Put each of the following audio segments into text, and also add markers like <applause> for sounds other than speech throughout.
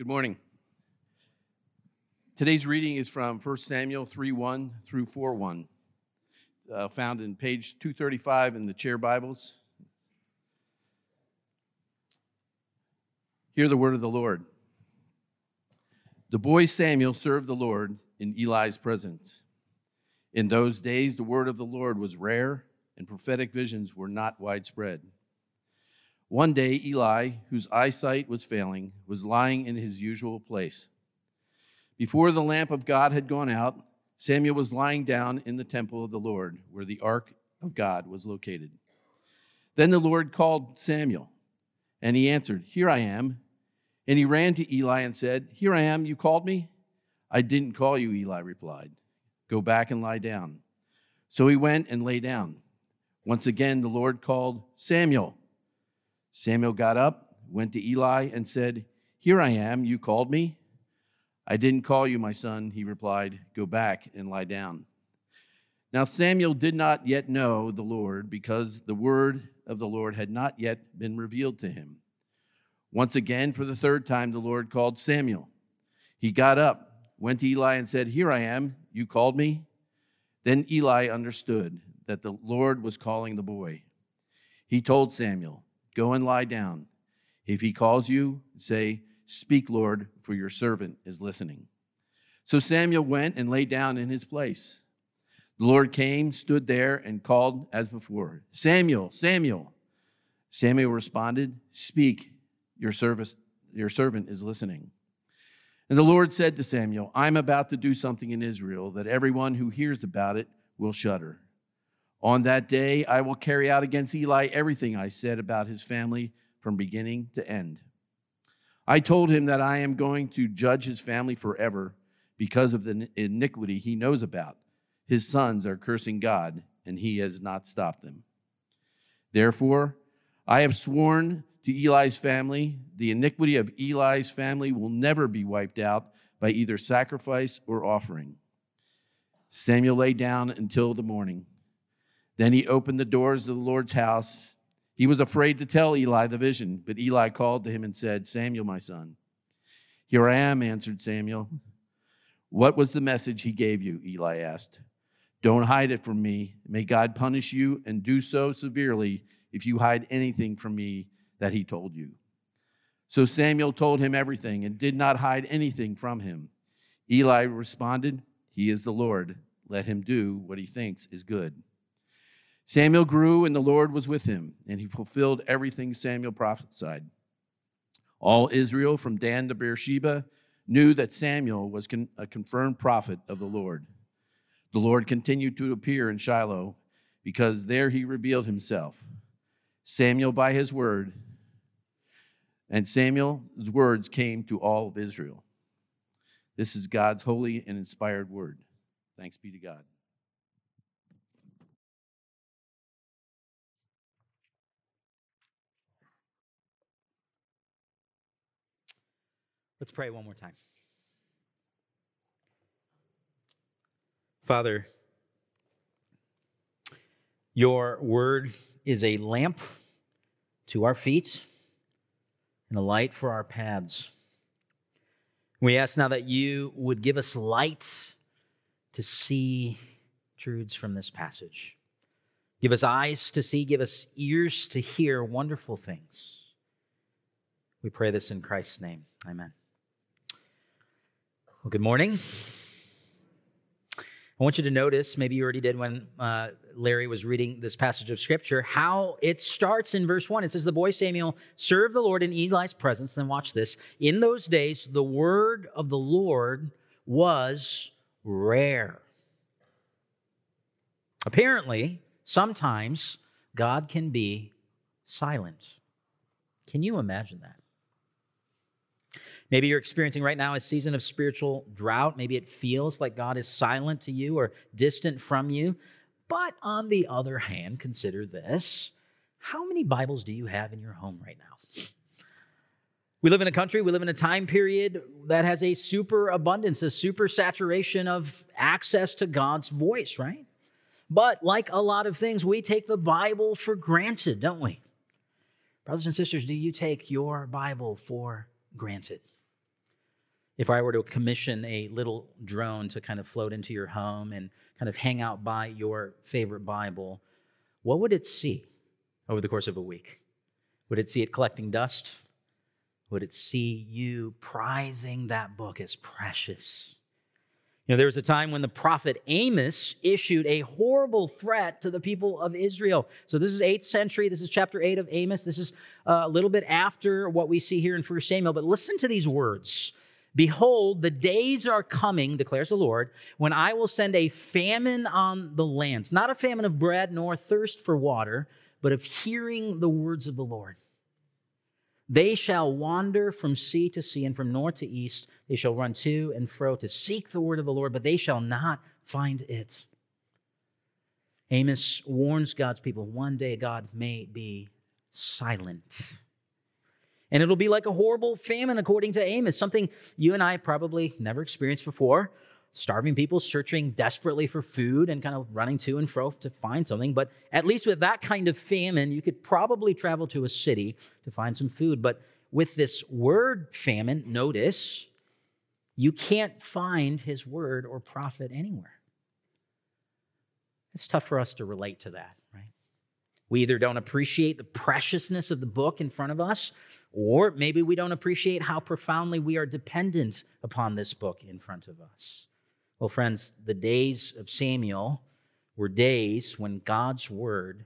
Good morning. Today's reading is from 1 Samuel 3 1 through 4 1, uh, found in page 235 in the chair Bibles. Hear the word of the Lord. The boy Samuel served the Lord in Eli's presence. In those days, the word of the Lord was rare, and prophetic visions were not widespread. One day, Eli, whose eyesight was failing, was lying in his usual place. Before the lamp of God had gone out, Samuel was lying down in the temple of the Lord, where the ark of God was located. Then the Lord called Samuel, and he answered, Here I am. And he ran to Eli and said, Here I am, you called me? I didn't call you, Eli replied. Go back and lie down. So he went and lay down. Once again, the Lord called Samuel. Samuel got up, went to Eli, and said, Here I am, you called me? I didn't call you, my son, he replied. Go back and lie down. Now Samuel did not yet know the Lord because the word of the Lord had not yet been revealed to him. Once again, for the third time, the Lord called Samuel. He got up, went to Eli, and said, Here I am, you called me? Then Eli understood that the Lord was calling the boy. He told Samuel, Go and lie down. If he calls you, say, Speak, Lord, for your servant is listening. So Samuel went and lay down in his place. The Lord came, stood there, and called as before Samuel, Samuel. Samuel responded, Speak, your, service, your servant is listening. And the Lord said to Samuel, I'm about to do something in Israel that everyone who hears about it will shudder. On that day, I will carry out against Eli everything I said about his family from beginning to end. I told him that I am going to judge his family forever because of the iniquity he knows about. His sons are cursing God, and he has not stopped them. Therefore, I have sworn to Eli's family the iniquity of Eli's family will never be wiped out by either sacrifice or offering. Samuel lay down until the morning. Then he opened the doors of the Lord's house. He was afraid to tell Eli the vision, but Eli called to him and said, Samuel, my son. Here I am, answered Samuel. What was the message he gave you? Eli asked. Don't hide it from me. May God punish you and do so severely if you hide anything from me that he told you. So Samuel told him everything and did not hide anything from him. Eli responded, He is the Lord. Let him do what he thinks is good. Samuel grew, and the Lord was with him, and he fulfilled everything Samuel prophesied. All Israel, from Dan to Beersheba, knew that Samuel was a confirmed prophet of the Lord. The Lord continued to appear in Shiloh because there he revealed himself. Samuel by his word, and Samuel's words came to all of Israel. This is God's holy and inspired word. Thanks be to God. Let's pray one more time. Father, your word is a lamp to our feet and a light for our paths. We ask now that you would give us light to see truths from this passage. Give us eyes to see, give us ears to hear wonderful things. We pray this in Christ's name. Amen. Well, good morning. I want you to notice, maybe you already did when uh, Larry was reading this passage of scripture, how it starts in verse 1. It says, The boy Samuel served the Lord in Eli's presence. Then watch this. In those days, the word of the Lord was rare. Apparently, sometimes God can be silent. Can you imagine that? Maybe you're experiencing right now a season of spiritual drought. Maybe it feels like God is silent to you or distant from you. But on the other hand, consider this how many Bibles do you have in your home right now? We live in a country, we live in a time period that has a super abundance, a super saturation of access to God's voice, right? But like a lot of things, we take the Bible for granted, don't we? Brothers and sisters, do you take your Bible for granted? If I were to commission a little drone to kind of float into your home and kind of hang out by your favorite Bible, what would it see over the course of a week? Would it see it collecting dust? Would it see you prizing that book as precious? Know, there was a time when the prophet Amos issued a horrible threat to the people of Israel. So this is 8th century. This is chapter 8 of Amos. This is uh, a little bit after what we see here in 1 Samuel. But listen to these words. Behold, the days are coming, declares the Lord, when I will send a famine on the land. Not a famine of bread nor thirst for water, but of hearing the words of the Lord. They shall wander from sea to sea and from north to east. They shall run to and fro to seek the word of the Lord, but they shall not find it. Amos warns God's people one day God may be silent. And it'll be like a horrible famine, according to Amos, something you and I probably never experienced before starving people searching desperately for food and kind of running to and fro to find something. But at least with that kind of famine, you could probably travel to a city to find some food. But with this word famine, notice you can't find his word or prophet anywhere. It's tough for us to relate to that, right? We either don't appreciate the preciousness of the book in front of us, or maybe we don't appreciate how profoundly we are dependent upon this book in front of us. Well, friends, the days of Samuel were days when God's word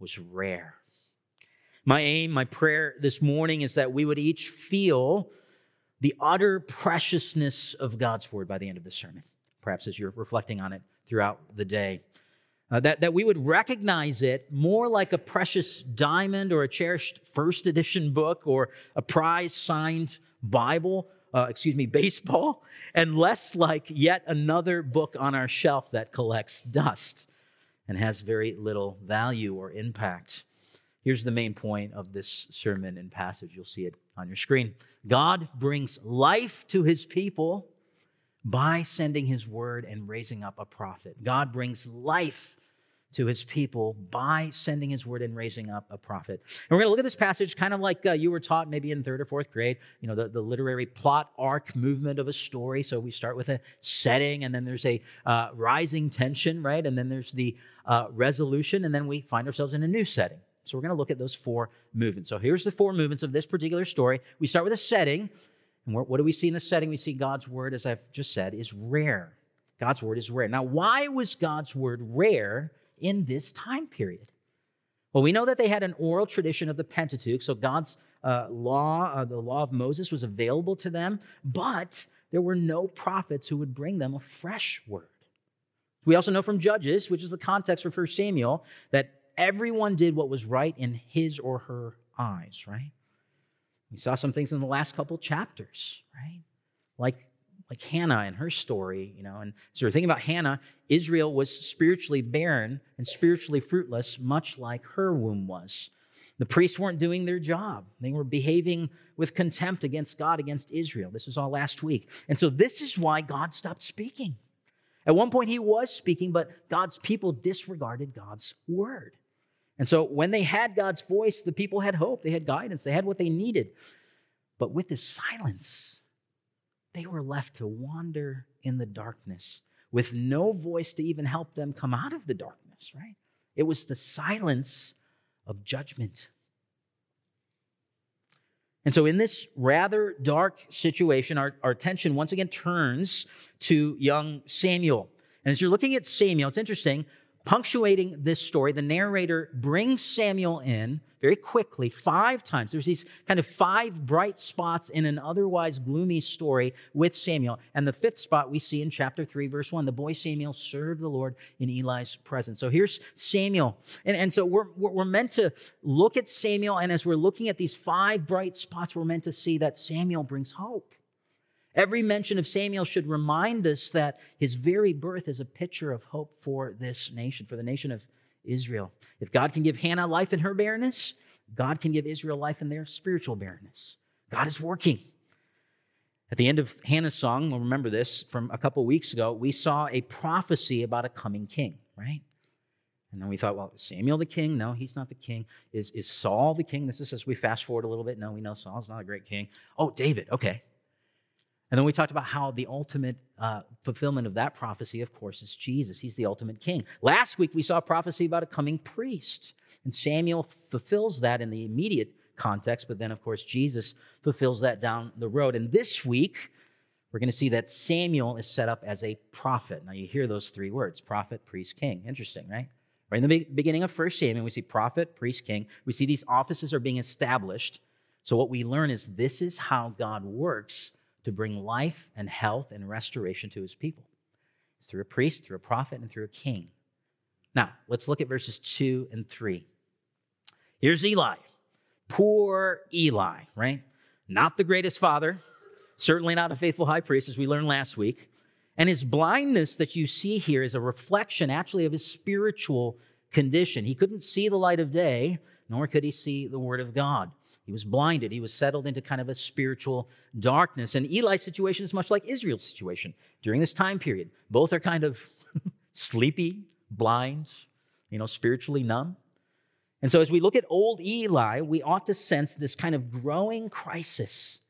was rare. My aim, my prayer this morning is that we would each feel the utter preciousness of God's word by the end of the sermon, perhaps as you're reflecting on it throughout the day. Uh, that, that we would recognize it more like a precious diamond or a cherished first edition book or a prize signed Bible uh, excuse me, <laughs> baseball, and less like yet another book on our shelf that collects dust and has very little value or impact. Here's the main point of this sermon and passage. You'll see it on your screen. God brings life to his people by sending his word and raising up a prophet. God brings life to his people by sending his word and raising up a prophet. And we're going to look at this passage kind of like uh, you were taught maybe in third or fourth grade, you know, the, the literary plot arc movement of a story. So we start with a setting, and then there's a uh, rising tension, right? And then there's the uh, resolution, and then we find ourselves in a new setting. So we're going to look at those four movements. So here's the four movements of this particular story. We start with a setting. And what do we see in the setting? We see God's word, as I've just said, is rare. God's word is rare. Now, why was God's word rare in this time period? Well, we know that they had an oral tradition of the Pentateuch, so God's uh, law, uh, the law of Moses, was available to them, but there were no prophets who would bring them a fresh word. We also know from Judges, which is the context for 1 Samuel, that everyone did what was right in his or her eyes, right? We saw some things in the last couple chapters, right? Like like Hannah and her story, you know. And so we're thinking about Hannah, Israel was spiritually barren and spiritually fruitless, much like her womb was. The priests weren't doing their job. They were behaving with contempt against God, against Israel. This was all last week. And so this is why God stopped speaking. At one point, he was speaking, but God's people disregarded God's word. And so when they had God's voice, the people had hope, they had guidance, they had what they needed. But with this silence, they were left to wander in the darkness with no voice to even help them come out of the darkness, right? It was the silence of judgment. And so, in this rather dark situation, our, our attention once again turns to young Samuel. And as you're looking at Samuel, it's interesting punctuating this story, the narrator brings Samuel in very quickly, five times. There's these kind of five bright spots in an otherwise gloomy story with Samuel. And the fifth spot we see in chapter 3, verse 1. The boy Samuel served the Lord in Eli's presence. So here's Samuel. And, and so we're, we're meant to look at Samuel, and as we're looking at these five bright spots, we're meant to see that Samuel brings hope. Every mention of Samuel should remind us that his very birth is a picture of hope for this nation, for the nation of Israel. If God can give Hannah life in her barrenness, God can give Israel life in their spiritual barrenness. God is working. At the end of Hannah's song, we'll remember this from a couple weeks ago, we saw a prophecy about a coming king, right? And then we thought, well, Samuel the king? No, he's not the king. Is, is Saul the king? This is as we fast forward a little bit. No, we know Saul's not a great king. Oh, David, okay. And then we talked about how the ultimate uh, fulfillment of that prophecy, of course, is Jesus. He's the ultimate king. Last week, we saw a prophecy about a coming priest. And Samuel fulfills that in the immediate context, but then, of course, Jesus fulfills that down the road. And this week, we're going to see that Samuel is set up as a prophet. Now, you hear those three words prophet, priest, king. Interesting, right? Right in the beginning of 1 Samuel, we see prophet, priest, king. We see these offices are being established. So, what we learn is this is how God works to bring life and health and restoration to his people. It's through a priest, through a prophet, and through a king. Now, let's look at verses 2 and 3. Here's Eli. Poor Eli, right? Not the greatest father, certainly not a faithful high priest, as we learned last week. And his blindness that you see here is a reflection, actually, of his spiritual condition. He couldn't see the light of day, nor could he see the word of God. He was blinded. He was settled into kind of a spiritual darkness. And Eli's situation is much like Israel's situation during this time period. Both are kind of <laughs> sleepy, blind, you know, spiritually numb. And so, as we look at old Eli, we ought to sense this kind of growing crisis.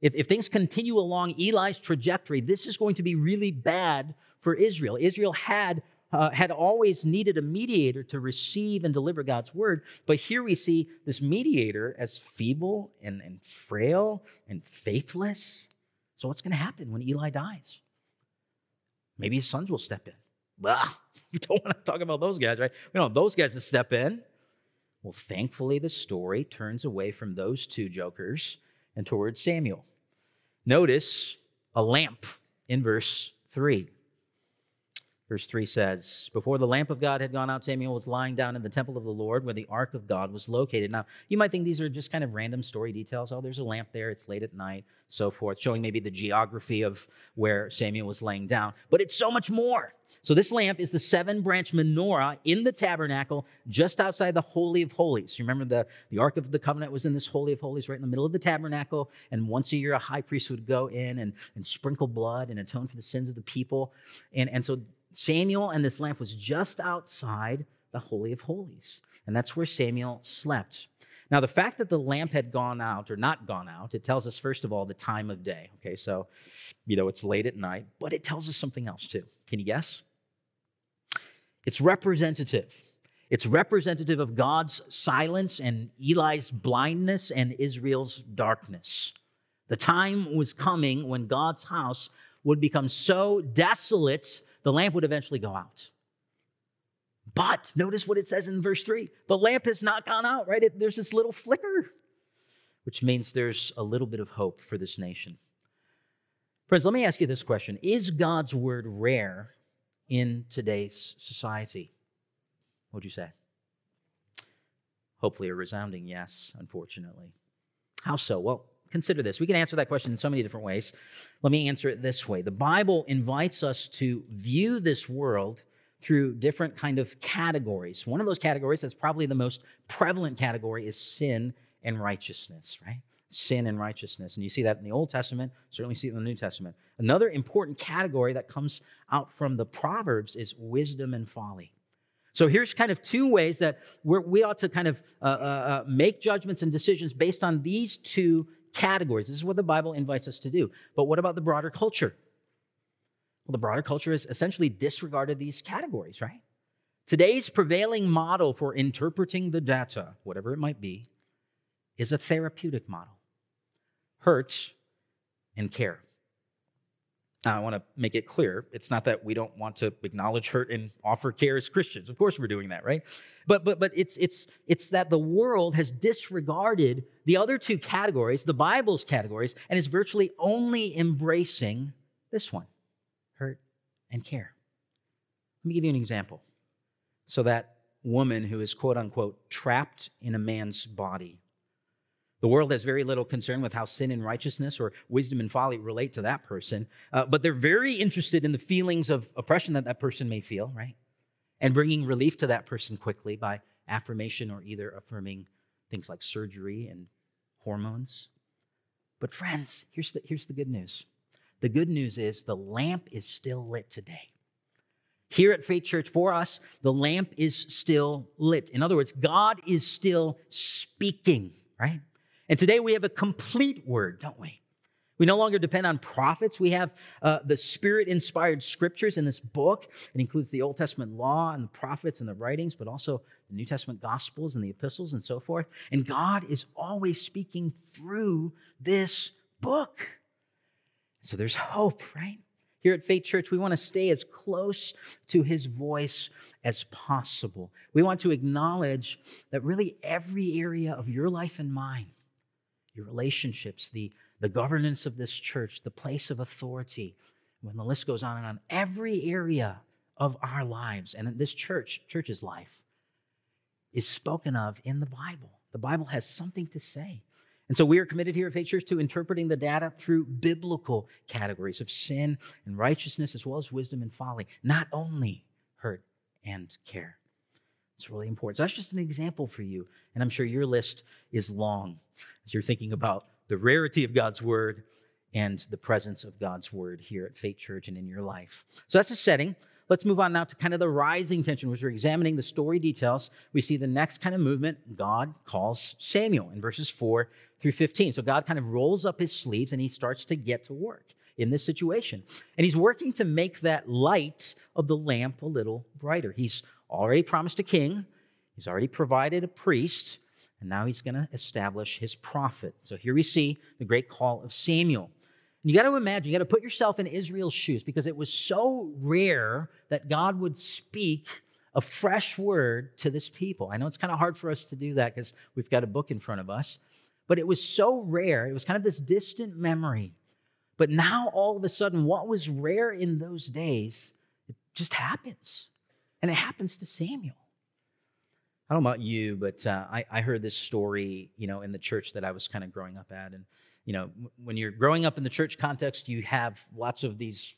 If, if things continue along Eli's trajectory, this is going to be really bad for Israel. Israel had, uh, had always needed a mediator to receive and deliver God's word, but here we see this mediator as feeble and, and frail and faithless. So, what's going to happen when Eli dies? Maybe his sons will step in. Well, <laughs> we don't want to talk about those guys, right? We don't want those guys to step in. Well, thankfully, the story turns away from those two jokers and towards Samuel. Notice a lamp in verse 3. Verse 3 says, Before the lamp of God had gone out, Samuel was lying down in the temple of the Lord where the ark of God was located. Now, you might think these are just kind of random story details. Oh, there's a lamp there, it's late at night, so forth, showing maybe the geography of where Samuel was laying down. But it's so much more. So, this lamp is the seven branch menorah in the tabernacle just outside the Holy of Holies. Remember the, the Ark of the Covenant was in this Holy of Holies right in the middle of the tabernacle. And once a year, a high priest would go in and, and sprinkle blood and atone for the sins of the people. And, and so, Samuel and this lamp was just outside the Holy of Holies. And that's where Samuel slept. Now, the fact that the lamp had gone out or not gone out, it tells us, first of all, the time of day. Okay, so, you know, it's late at night, but it tells us something else too. Can you guess? It's representative. It's representative of God's silence and Eli's blindness and Israel's darkness. The time was coming when God's house would become so desolate the lamp would eventually go out. But notice what it says in verse 3 the lamp has not gone out, right? It, there's this little flicker, which means there's a little bit of hope for this nation. Friends, let me ask you this question Is God's word rare in today's society? What would you say? Hopefully, a resounding yes, unfortunately. How so? Well, Consider this. We can answer that question in so many different ways. Let me answer it this way. The Bible invites us to view this world through different kind of categories. One of those categories that's probably the most prevalent category is sin and righteousness, right? Sin and righteousness. And you see that in the Old Testament, certainly see it in the New Testament. Another important category that comes out from the Proverbs is wisdom and folly. So here's kind of two ways that we ought to kind of uh, uh, uh, make judgments and decisions based on these two categories. This is what the Bible invites us to do. But what about the broader culture? Well, the broader culture has essentially disregarded these categories, right? Today's prevailing model for interpreting the data, whatever it might be, is a therapeutic model hurt and care. Now, I want to make it clear it's not that we don't want to acknowledge hurt and offer care as Christians. Of course, we're doing that, right? But but but it's it's it's that the world has disregarded the other two categories, the Bible's categories, and is virtually only embracing this one, hurt and care. Let me give you an example. So that woman who is quote unquote trapped in a man's body the world has very little concern with how sin and righteousness or wisdom and folly relate to that person, uh, but they're very interested in the feelings of oppression that that person may feel, right? And bringing relief to that person quickly by affirmation or either affirming things like surgery and hormones. But, friends, here's the, here's the good news the good news is the lamp is still lit today. Here at Faith Church, for us, the lamp is still lit. In other words, God is still speaking, right? And today we have a complete word, don't we? We no longer depend on prophets. We have uh, the spirit inspired scriptures in this book. It includes the Old Testament law and the prophets and the writings, but also the New Testament gospels and the epistles and so forth. And God is always speaking through this book. So there's hope, right? Here at Faith Church, we want to stay as close to his voice as possible. We want to acknowledge that really every area of your life and mine, your relationships, the, the governance of this church, the place of authority, when the list goes on and on, every area of our lives and this church, church's life, is spoken of in the Bible. The Bible has something to say. And so we are committed here at Faith Church to interpreting the data through biblical categories of sin and righteousness, as well as wisdom and folly, not only hurt and care. It's really important. So that's just an example for you. And I'm sure your list is long as you're thinking about the rarity of God's word and the presence of God's word here at Faith Church and in your life. So that's the setting. Let's move on now to kind of the rising tension, which we're examining the story details. We see the next kind of movement. God calls Samuel in verses 4 through 15. So God kind of rolls up his sleeves and he starts to get to work in this situation. And he's working to make that light of the lamp a little brighter. He's already promised a king, he's already provided a priest, and now he's going to establish his prophet. So here we see the great call of Samuel. You got to imagine, you got to put yourself in Israel's shoes because it was so rare that God would speak a fresh word to this people. I know it's kind of hard for us to do that because we've got a book in front of us, but it was so rare. It was kind of this distant memory. But now, all of a sudden, what was rare in those days, it just happens. And it happens to Samuel. I don't know about you, but uh, I, I heard this story, you know, in the church that I was kind of growing up at. And you know, when you're growing up in the church context, you have lots of these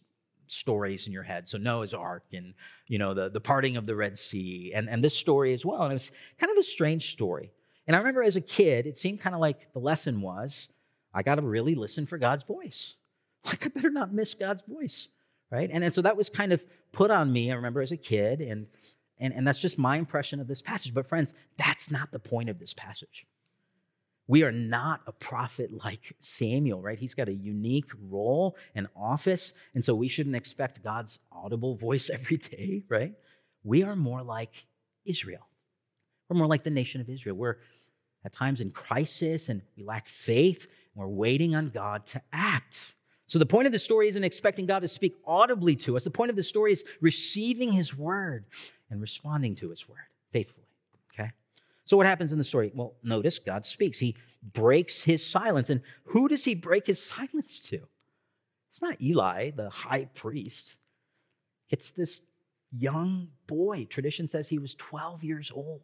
stories in your head. So Noah's Ark and, you know, the, the parting of the Red Sea and, and this story as well. And it was kind of a strange story. And I remember as a kid, it seemed kind of like the lesson was, I got to really listen for God's voice. <laughs> Like, I better not miss God's voice, right? And, and so that was kind of put on me, I remember as a kid. And, and, and that's just my impression of this passage. But, friends, that's not the point of this passage. We are not a prophet like Samuel, right? He's got a unique role and office. And so we shouldn't expect God's audible voice <laughs> every day, right? We are more like Israel. We're more like the nation of Israel. We're at times in crisis and we lack faith and we're waiting on God to act. So the point of the story isn't expecting God to speak audibly to us. The point of the story is receiving his word and responding to his word faithfully. Okay? So, what happens in the story? Well, notice God speaks. He breaks his silence. And who does he break his silence to? It's not Eli, the high priest. It's this young boy. Tradition says he was 12 years old.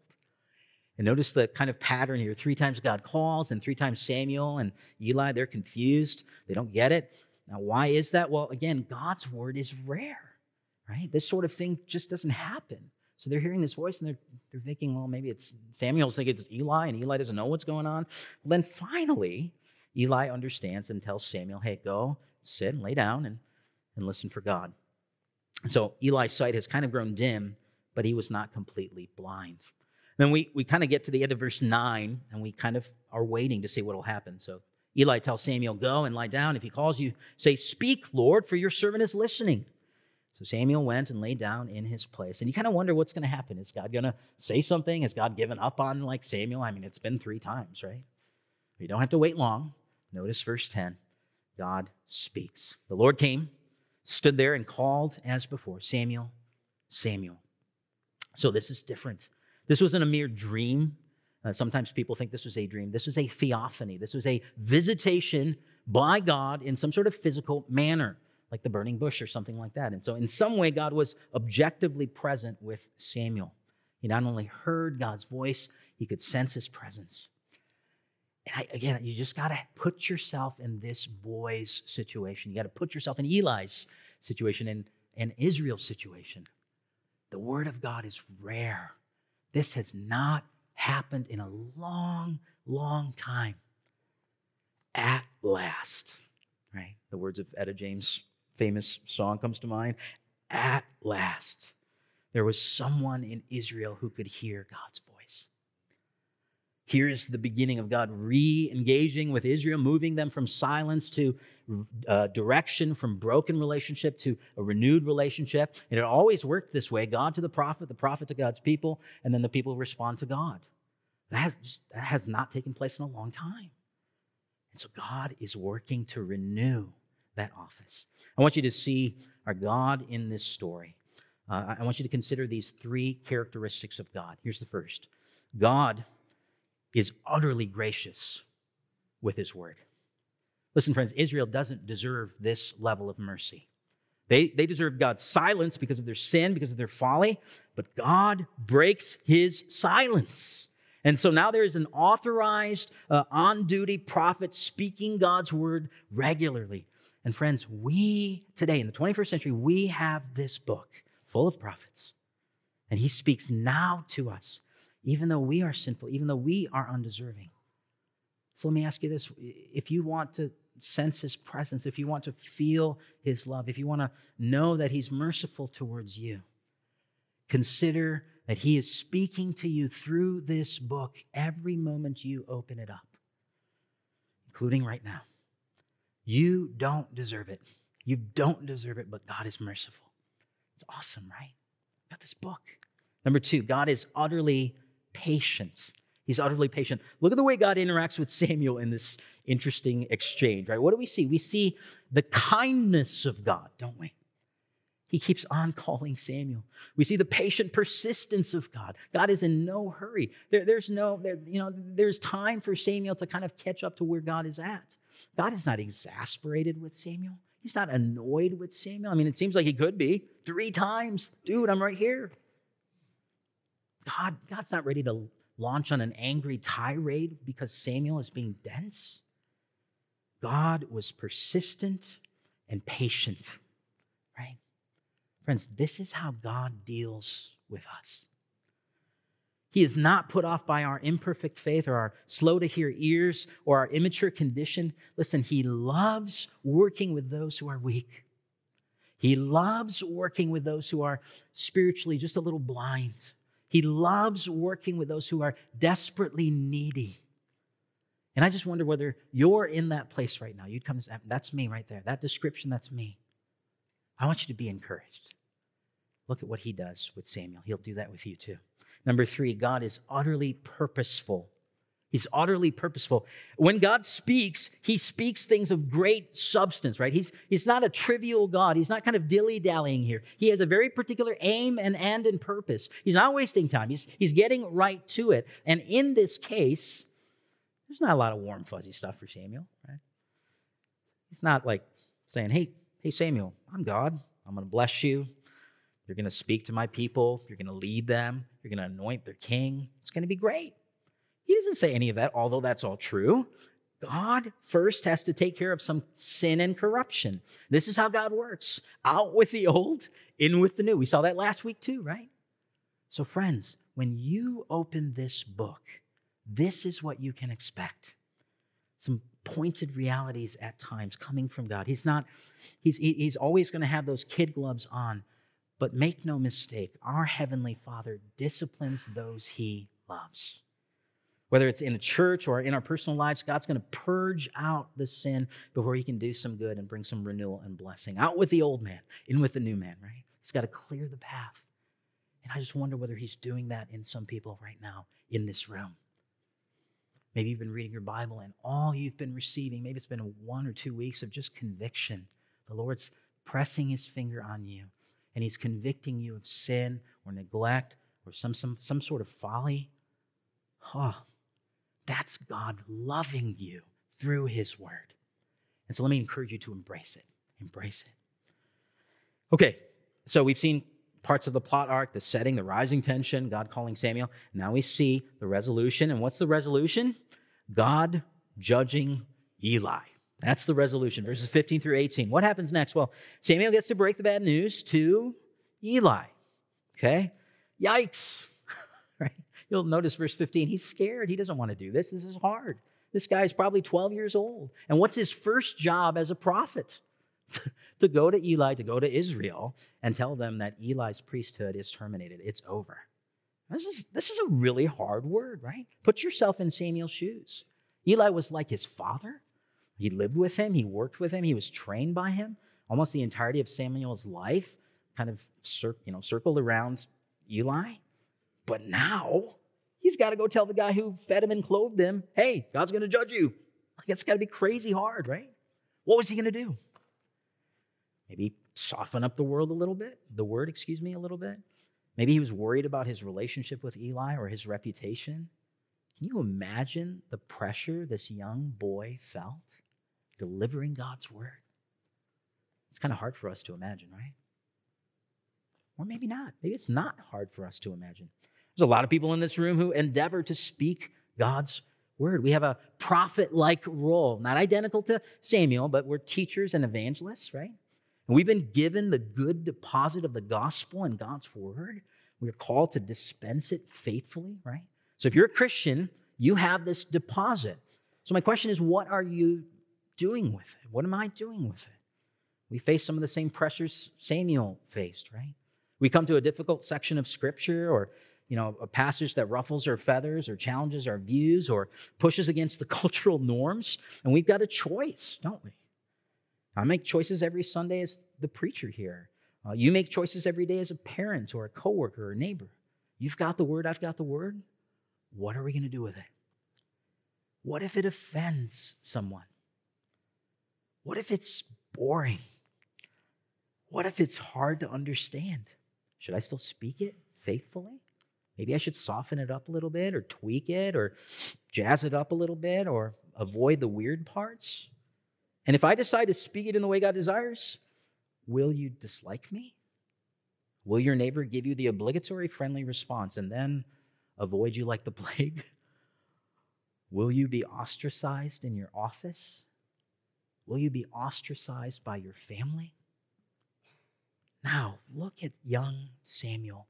And notice the kind of pattern here. Three times God calls, and three times Samuel and Eli, they're confused. They don't get it. Now, why is that? Well, again, God's word is rare, right? This sort of thing just doesn't happen. So they're hearing this voice and they're, they're thinking, well, maybe it's Samuel's thinking it's Eli, and Eli doesn't know what's going on. Well, then finally, Eli understands and tells Samuel, hey, go sit and lay down and, and listen for God. So Eli's sight has kind of grown dim, but he was not completely blind. Then we, we kind of get to the end of verse 9, and we kind of are waiting to see what will happen. So Eli tells Samuel, Go and lie down. If he calls you, say, Speak, Lord, for your servant is listening. So Samuel went and lay down in his place. And you kind of wonder what's going to happen. Is God going to say something? Has God given up on like Samuel? I mean, it's been three times, right? You don't have to wait long. Notice verse 10 God speaks. The Lord came, stood there, and called as before Samuel, Samuel. So this is different. This wasn't a mere dream. Uh, sometimes people think this was a dream. This was a theophany. This was a visitation by God in some sort of physical manner like the burning bush or something like that. And so, in some way, God was objectively present with Samuel. He not only heard God's voice, he could sense his presence. And I, again, you just got to put yourself in this boy's situation. You got to put yourself in Eli's situation and, and Israel's situation. The word of God is rare. This has not happened in a long, long time. At last, right? The words of Etta James famous song comes to mind. At last, there was someone in Israel who could hear God's voice. Here's the beginning of God re engaging with Israel, moving them from silence to uh, direction, from broken relationship to a renewed relationship. And it always worked this way God to the prophet, the prophet to God's people, and then the people respond to God. That just, that has not taken place in a long time. And so God is working to renew that office. I want you to see our God in this story. Uh, I want you to consider these three characteristics of God. Here's the first God is utterly gracious with his word. Listen, friends, Israel doesn't deserve this level of mercy. They, they deserve God's silence because of their sin, because of their folly, but God breaks his silence. And so now there is an authorized, uh, on duty prophet speaking God's word regularly. And friends, we today in the 21st century, we have this book full of prophets. And he speaks now to us even though we are sinful, even though we are undeserving. So let me ask you this if you want to sense his presence, if you want to feel his love, if you want to know that he's merciful towards you, consider that he is speaking to you through this book every moment you open it up, including right now. You don't deserve it. You don't deserve it, but God is merciful. It's awesome, right? Got this book. Number two, God is utterly patient. He's utterly patient. Look at the way God interacts with Samuel in this interesting exchange, right? What do we see? We see the kindness of God, don't we? He keeps on calling Samuel. We see the patient persistence of God. God is in no hurry. There, there's no, there, you know, there's time for Samuel to kind of catch up to where God is at. God is not exasperated with Samuel. He's not annoyed with Samuel. I mean, it seems like he could be three times. Dude, I'm right here. God, God's not ready to launch on an angry tirade because Samuel is being dense. God was persistent and patient, right? Friends, this is how God deals with us. He is not put off by our imperfect faith or our slow to hear ears or our immature condition. Listen, He loves working with those who are weak. He loves working with those who are spiritually just a little blind. He loves working with those who are desperately needy. And I just wonder whether you're in that place right now. You'd come, that's me right there. That description, that's me. I want you to be encouraged. Look at what he does with Samuel. He'll do that with you too. Number three, God is utterly purposeful He's utterly purposeful. When God speaks, he speaks things of great substance, right? He's, he's not a trivial God. He's not kind of dilly dallying here. He has a very particular aim and end and purpose. He's not wasting time. He's, he's getting right to it. And in this case, there's not a lot of warm, fuzzy stuff for Samuel, right? He's not like saying, hey, hey, Samuel, I'm God. I'm going to bless you. You're going to speak to my people. You're going to lead them. You're going to anoint their king. It's going to be great. He doesn't say any of that, although that's all true. God first has to take care of some sin and corruption. This is how God works out with the old, in with the new. We saw that last week too, right? So, friends, when you open this book, this is what you can expect some pointed realities at times coming from God. He's not, he's, he's always going to have those kid gloves on, but make no mistake, our Heavenly Father disciplines those he loves. Whether it's in a church or in our personal lives, God's going to purge out the sin before he can do some good and bring some renewal and blessing. Out with the old man, in with the new man, right? He's got to clear the path. And I just wonder whether he's doing that in some people right now in this room. Maybe you've been reading your Bible and all you've been receiving, maybe it's been one or two weeks of just conviction. The Lord's pressing his finger on you and he's convicting you of sin or neglect or some, some, some sort of folly. Oh, that's God loving you through His Word. And so let me encourage you to embrace it. Embrace it. Okay, so we've seen parts of the plot arc, the setting, the rising tension, God calling Samuel. Now we see the resolution. And what's the resolution? God judging Eli. That's the resolution, verses 15 through 18. What happens next? Well, Samuel gets to break the bad news to Eli. Okay? Yikes. <laughs> right? You'll notice verse 15, he's scared. He doesn't want to do this. This is hard. This guy's probably 12 years old. And what's his first job as a prophet? <laughs> to go to Eli, to go to Israel, and tell them that Eli's priesthood is terminated. It's over. This is, this is a really hard word, right? Put yourself in Samuel's shoes. Eli was like his father. He lived with him, he worked with him, he was trained by him. Almost the entirety of Samuel's life kind of cir- you know, circled around Eli. But now he's got to go tell the guy who fed him and clothed him, hey, God's going to judge you. Like, it's got to be crazy hard, right? What was he going to do? Maybe soften up the world a little bit, the word, excuse me, a little bit. Maybe he was worried about his relationship with Eli or his reputation. Can you imagine the pressure this young boy felt delivering God's word? It's kind of hard for us to imagine, right? Or maybe not. Maybe it's not hard for us to imagine. There's a lot of people in this room who endeavor to speak God's word. We have a prophet like role, not identical to Samuel, but we're teachers and evangelists, right? And we've been given the good deposit of the gospel and God's word. We're called to dispense it faithfully, right? So if you're a Christian, you have this deposit. So my question is, what are you doing with it? What am I doing with it? We face some of the same pressures Samuel faced, right? We come to a difficult section of scripture or you know, a passage that ruffles our feathers or challenges our views or pushes against the <laughs> cultural norms, and we've got a choice, don't we? I make choices every Sunday as the preacher here. Uh, you make choices every day as a parent or a coworker or a neighbor. You've got the word, I've got the word. What are we going to do with it? What if it offends someone? What if it's boring? What if it's hard to understand? Should I still speak it faithfully? Maybe I should soften it up a little bit or tweak it or jazz it up a little bit or avoid the weird parts. And if I decide to speak it in the way God desires, will you dislike me? Will your neighbor give you the obligatory friendly response and then avoid you like the <laughs> plague? Will you be ostracized in your office? Will you be ostracized by your family? Now, look at young Samuel.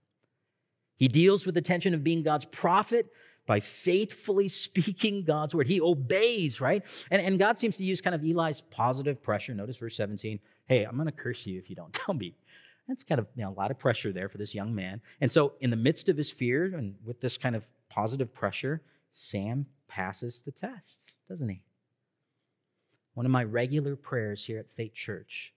He deals with the tension of being God's prophet by faithfully <laughs> speaking God's word. He obeys, right? And, and God seems to use kind of Eli's positive pressure. Notice verse 17 hey, I'm going to curse you if you don't <laughs> tell me. That's kind of you know, a lot of pressure there for this young man. And so, in the midst of his fear and with this kind of positive pressure, Sam passes the test, doesn't he? One of my regular prayers here at Faith Church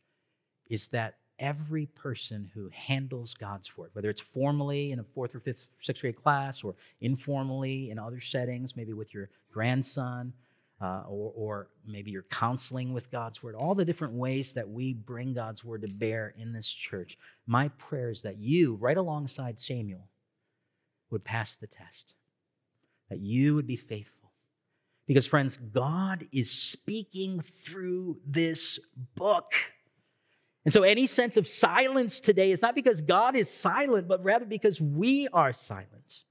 is that every person who handles God's word, whether it's formally in a fourth or fifth, sixth grade class or informally in other settings, maybe with your grandson, uh, or, or maybe you're counseling with God's word, all the different ways that we bring God's word to bear in this church. My prayer is that you, right alongside Samuel, would pass the test, that you would be faithful. Because, friends, God is speaking through this book. And so, any sense of silence today is not because God is silent, but rather because we are silent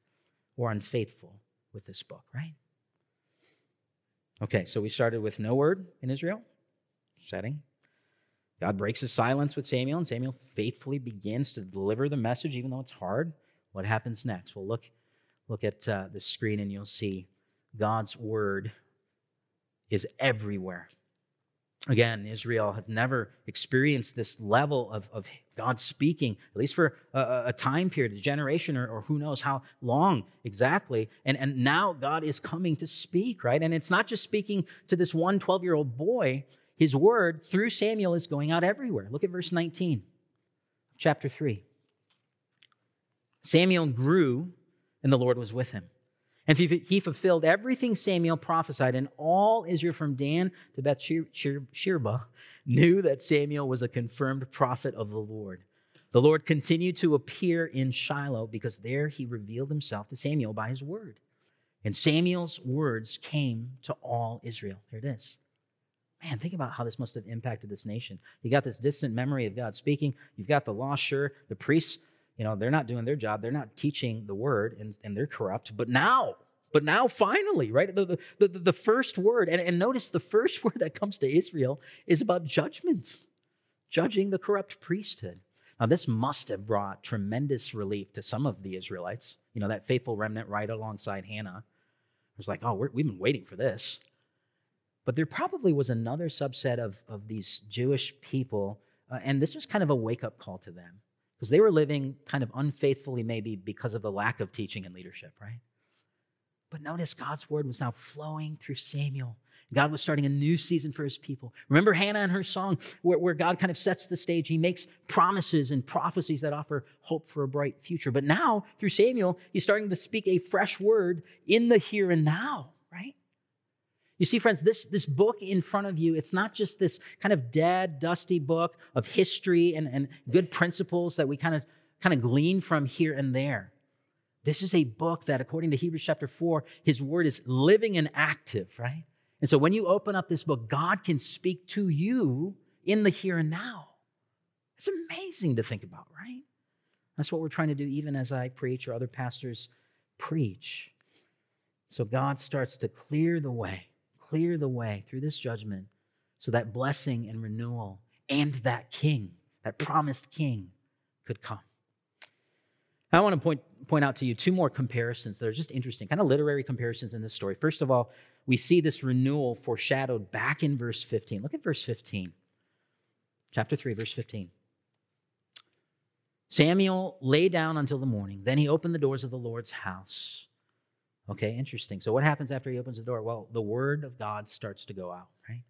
or unfaithful with this book, right? Okay, so we started with no word in Israel, setting. God breaks his silence with Samuel, and Samuel faithfully begins to deliver the message, even though it's hard. What happens next? Well, look, look at uh, the screen, and you'll see God's word is everywhere. Again, Israel had never experienced this level of, of God speaking, at least for a, a time period, a generation, or, or, who knows how long exactly. And, and now God is coming to speak, right? And it's not just speaking to this one 12 year old boy, his word through Samuel is going out everywhere. Look at verse 19, chapter 3. Samuel grew, and the Lord was with him. And he fulfilled everything Samuel prophesied, and all Israel from Dan to Beersheba knew that Samuel was a confirmed prophet of the Lord. The Lord continued to appear in Shiloh because there he revealed himself to Samuel by his word. And Samuel's words came to all Israel. There it is. Man, think about how this must have impacted this nation. You got this distant memory of God speaking. You've got the law, sure. The priests you know, they're not doing their job. They're not teaching the word and, and they're corrupt. But now, but now finally, right? The, the, the, the first word, and, and notice the first <laughs> word that comes to Israel is about judgment, judging the corrupt priesthood. Now, this must have brought tremendous relief to some of the Israelites. You know, that faithful remnant right alongside Hannah was like, oh, we have been waiting for this. But there probably was another subset of, of these Jewish people, uh, and this was kind of a wake up call to them because they were living kind of unfaithfully, maybe because of the lack of teaching and leadership, right? But notice God's word was now flowing through Samuel. God was starting a new season for his people. Remember Hannah and her song, where, where, God kind of sets the stage. He makes promises and prophecies that offer hope for a bright future. But now, through Samuel, he's starting to speak a fresh word in the here and now? You see, friends, this, this book in front of you, it's not just this kind of dead, dusty book of history and, and good principles that we kind of kind of glean from here and there. This is a book that, according to Hebrews chapter 4, his word is living and active, right? And so when you open up this book, God can speak to you in the here and now. It's amazing to think about, right? That's what we're trying to do, even as I preach or other pastors preach. So God starts to clear the way, clear the way through this judgment so that blessing and renewal and that king, that promised king, could come. I want to point, point out to you two more comparisons that are just interesting, kind of literary comparisons in this story. First of all, we see this renewal foreshadowed back in verse 15. Look at verse 15. Chapter 3, verse 15. Samuel lay down until the morning. Then he opened the doors of the Lord's house. Okay, interesting. So, what happens after he opens the door? Well, the word of God starts to go out, right?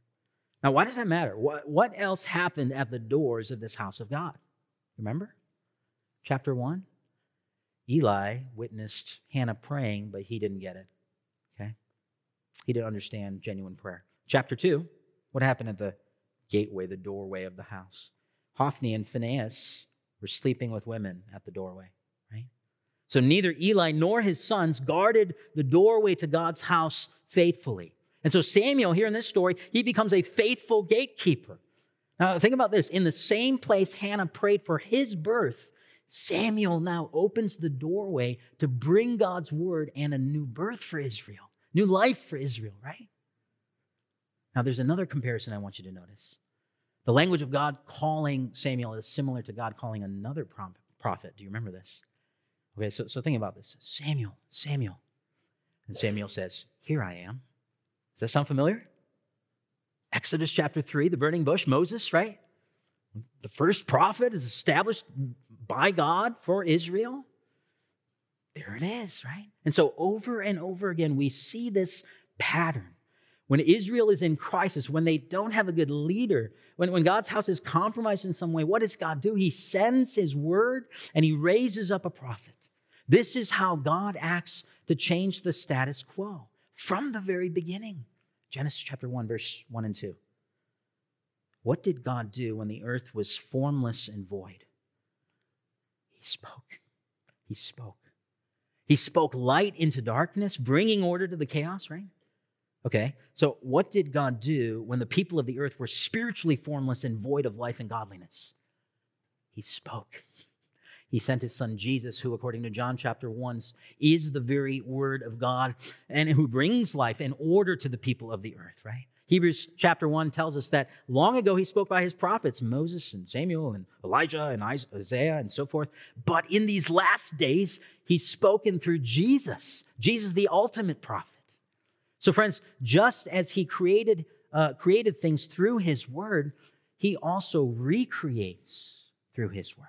Now, why does that matter? What, what else happened at the doors of this house of God? Remember? Chapter 1 Eli witnessed Hannah praying, but he didn't get it. Okay? He didn't understand genuine prayer. Chapter 2, what happened at the gateway, the doorway of the house? Hophni and Phinehas were sleeping with women at the doorway? So neither Eli nor his sons guarded the doorway to God's house faithfully. And so Samuel, here in this story, he becomes a faithful gatekeeper. Now, think about this. In the same place Hannah prayed for his birth, Samuel now opens the doorway to bring God's word and a new birth for Israel, new life for Israel, right? Now, there's another comparison I want you to notice. The language of God calling Samuel is similar to God calling another prophet. Do you remember this? Okay, so, so think about this Samuel, Samuel. And Samuel says, Here I am. Does that sound familiar? Exodus chapter 3, the burning bush, Moses, right? The first prophet is established by God for Israel. There it is, right? And so over and over again, we see this pattern. When Israel is in crisis, when they don't have a good leader, when, when God's house is compromised in some way, what does God do? He sends his word and he raises up a prophet. This is how God acts to change the status quo from the very beginning. Genesis chapter 1, verse 1 and 2. What did God do when the earth was formless and void? He spoke. He spoke. He spoke light into darkness, bringing order to the chaos, right? Okay, so what did God do when the people of the earth were spiritually formless and void of life and godliness? He spoke. He sent his son Jesus, who, according to John chapter 1, is the very word of God and who brings life and order to the people of the earth, right? Hebrews chapter 1 tells us that long ago he spoke by his prophets, Moses and Samuel and Elijah and Isaiah and so forth. But in these last days, he's spoken through Jesus, Jesus, the ultimate prophet. So, friends, just as he created, uh, created things through his word, he also recreates through his word.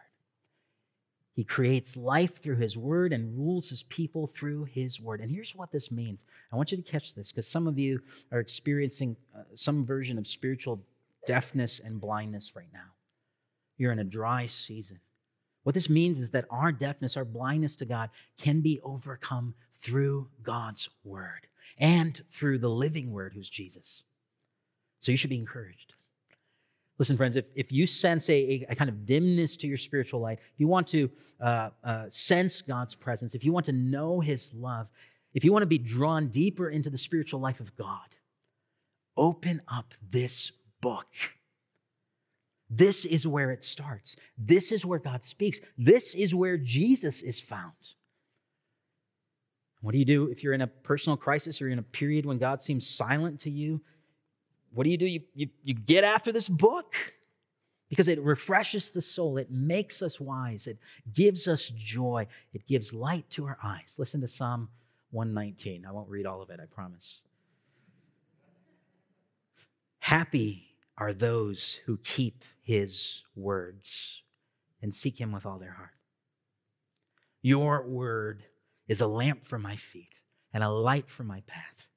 He creates life through his word and rules his people through his word. And here's what this means. I want you to catch this because some of you are experiencing uh, some version of spiritual deafness and blindness right now. You're in a dry season. What this means is that our deafness, our blindness to God can be overcome through God's word and through the living word, who's Jesus. So you should be encouraged. Listen, friends, if, if you sense a, a kind of dimness to your spiritual life, if you want to uh, uh, sense God's presence, if you want to know His love, if you want to be drawn deeper into the spiritual life of God, open up this book. This is where it starts. This is where God speaks. This is where Jesus is found. What do you do if you're in a personal crisis or in a period when God seems silent to you? What do you do? You, you, you get after this book because it refreshes the soul. It makes us wise. It gives us joy. It gives light to our eyes. Listen to Psalm 119. I won't read all of it, I promise. Happy are those who keep his words and seek him with all their heart. Your word is a lamp for my feet and a light for my path.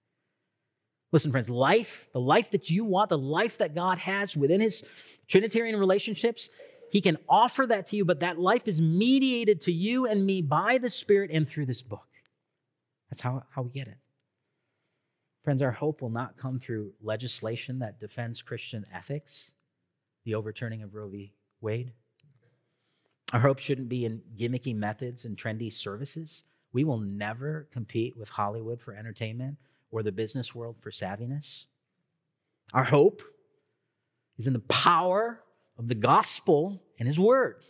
Listen, friends, life, the life that you want, the life that God has within his Trinitarian relationships, he can offer that to you, but that life is mediated to you and me by the Spirit and through this book. That's how, how we get it. Friends, our hope will not come through legislation that defends Christian ethics, the overturning of Roe v. Wade. Our hope shouldn't be in gimmicky methods and trendy services. We will never compete with Hollywood for entertainment or the business world for savviness. Our hope is in the power of the gospel and his word.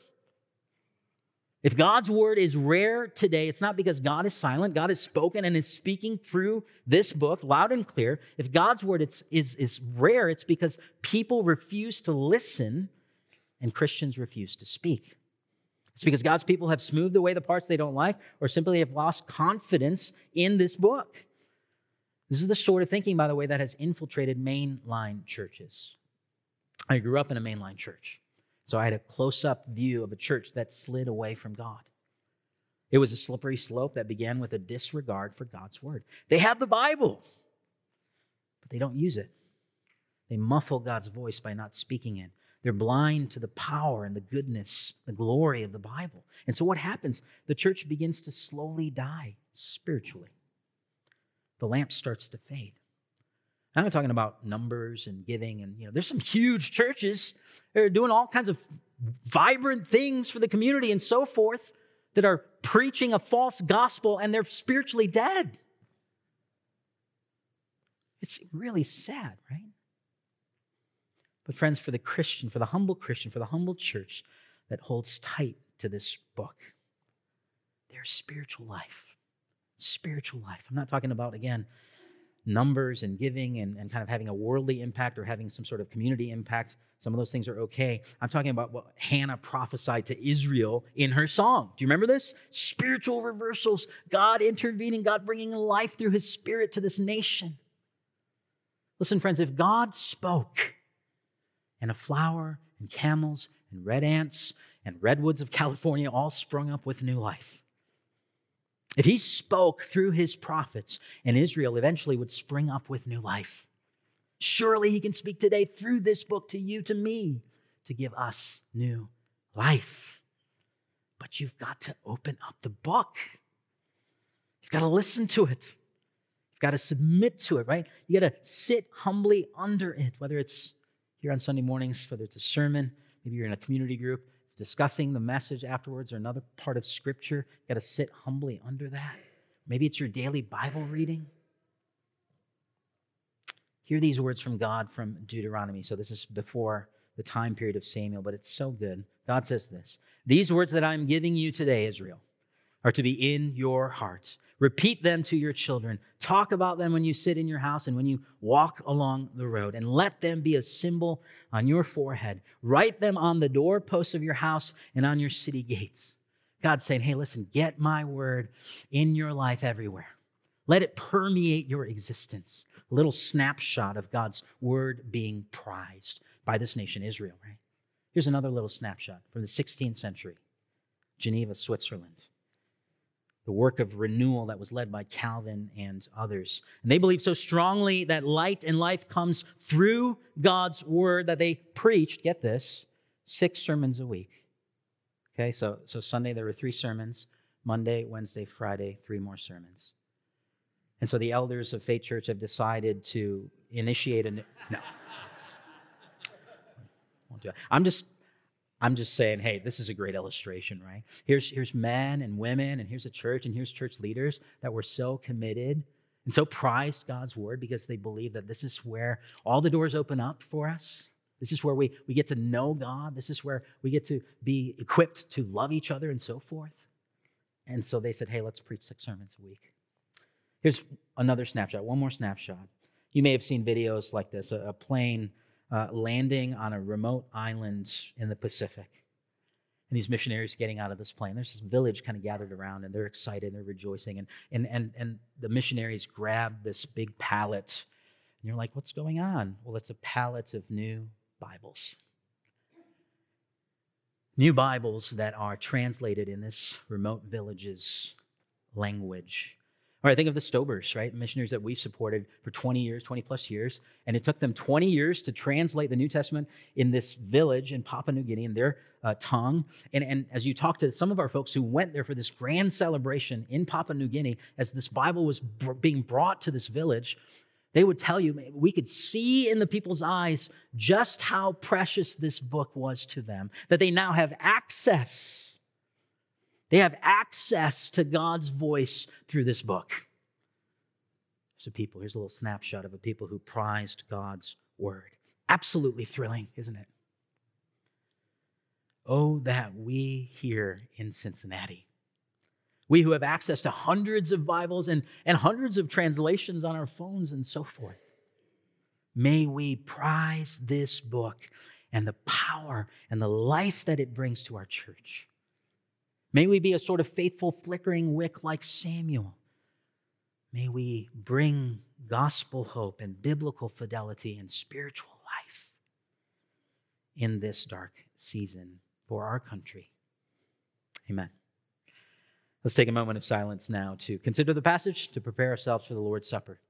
If God's word is rare today, it's not because God is silent. God has spoken and is speaking through this book loud and clear. If God's word is, is, is rare, it's because people refuse to listen and Christians refuse to speak. It's because God's people have smoothed away the parts they don't like or simply have lost confidence in this book. This is the sort of thinking, by the way, that has infiltrated mainline churches. I grew up in a mainline church, so I had a close up view of a church that slid away from God. It was a slippery slope that began with a disregard for God's word. They have the Bible, but they don't use it. They muffle God's voice by not speaking it. They're blind to the power and the goodness, the glory of the Bible. And so what happens? The church begins to slowly die spiritually the lamp starts to fade. I'm not talking about numbers and giving, and you know, there's some huge churches that are doing all kinds of vibrant things for the community and so forth that are preaching a false gospel and they're spiritually dead. It's really sad, right? But, friends, for the Christian, for the humble Christian, for the humble church that holds tight to this book, their spiritual life spiritual life. I'm not talking about, again, numbers and giving and, and kind of having a worldly impact or having some sort of community impact. Some of those things are okay. I'm talking about what Hannah prophesied to Israel in her song. Do you remember this? Spiritual reversals, God intervening, God bringing life through his spirit to this nation. Listen, friends, if God spoke and a flower and camels and red ants and redwoods of California all sprung up with new life, if he spoke through his prophets, and Israel eventually would spring up with new life, surely he can speak today through this book to you, to me, to give us new life. But you've got to open up the book. You've got to listen to it. You've got to submit to it, right? You got to sit humbly under it, whether it's here on Sunday mornings, whether it's a sermon, maybe you're in a community group discussing the message afterwards or another part of scripture. You got to sit humbly under that. Maybe it's your daily Bible reading. Hear these words from God from Deuteronomy. So this is before the time period of Samuel, but it's so good. God says this These words that I'm giving you today, Israel, are to be in your heart. Repeat them to your children. Talk about them when you sit in your house and when you walk along the road, and let them be a symbol on your forehead. Write them on the doorposts of your house and on your city gates. God's saying, hey, listen, get my word in your life everywhere. Let it permeate your existence. A little snapshot of God's word being prized by this nation, Israel, right? Here's another little snapshot from the 16th century Geneva, Switzerland the work of renewal that was led by Calvin and others. And they believed so strongly that light and life comes through God's word that they preached, get this, six sermons a week. Okay, so, so Sunday there were three sermons, Monday, Wednesday, Friday, three more sermons. And so the elders of Faith Church have decided to initiate a new, no. <laughs> I'm just I'm just saying, hey, this is a great illustration, right? Here's, here's men and women, and here's a church, and here's church leaders that were so committed and so prized God's word because they believe that this is where all the doors open up for us. This is where we, we get to know God. This is where we get to be equipped to love each other and so forth. And so they said, hey, let's preach six sermons a week. Here's another snapshot, one more snapshot. You may have seen videos like this a, a plane uh, landing on a remote island in the Pacific. And these missionaries getting out of this plane. There's this village kind of gathered around and they're excited, and they're rejoicing. And, and, and, and the missionaries grab this big pallet. And you're like, what's going on? Well, it's a pallet of new Bibles. new Bibles that are translated in this remote village's language. Or I think of the Stobers, right? Missionaries that we've supported for 20 years, 20 plus years. And it took them 20 years to translate the New Testament in this village in Papua New Guinea in their uh, tongue. And, and as you talk to some of our folks who went there for this grand celebration in Papua New Guinea, as this Bible was br- being brought to this village, they would tell you, we could see in the people's eyes just how precious this book was to them, that they now have access. They have access to God's voice through this book. So, people, here's a little snapshot of a people who prized God's word. Absolutely thrilling, isn't it? Oh, that we here in Cincinnati we who have access to hundreds of Bibles and, and hundreds of translations on our phones and so forth. May we prize this book and the power and the life that it brings to our church. May we be a sort of faithful, flickering wick like Samuel. May we bring gospel hope and biblical fidelity and spiritual life in this dark season for our country. Amen. Let's take a moment of silence now to consider the passage to prepare ourselves for the Lord's Supper.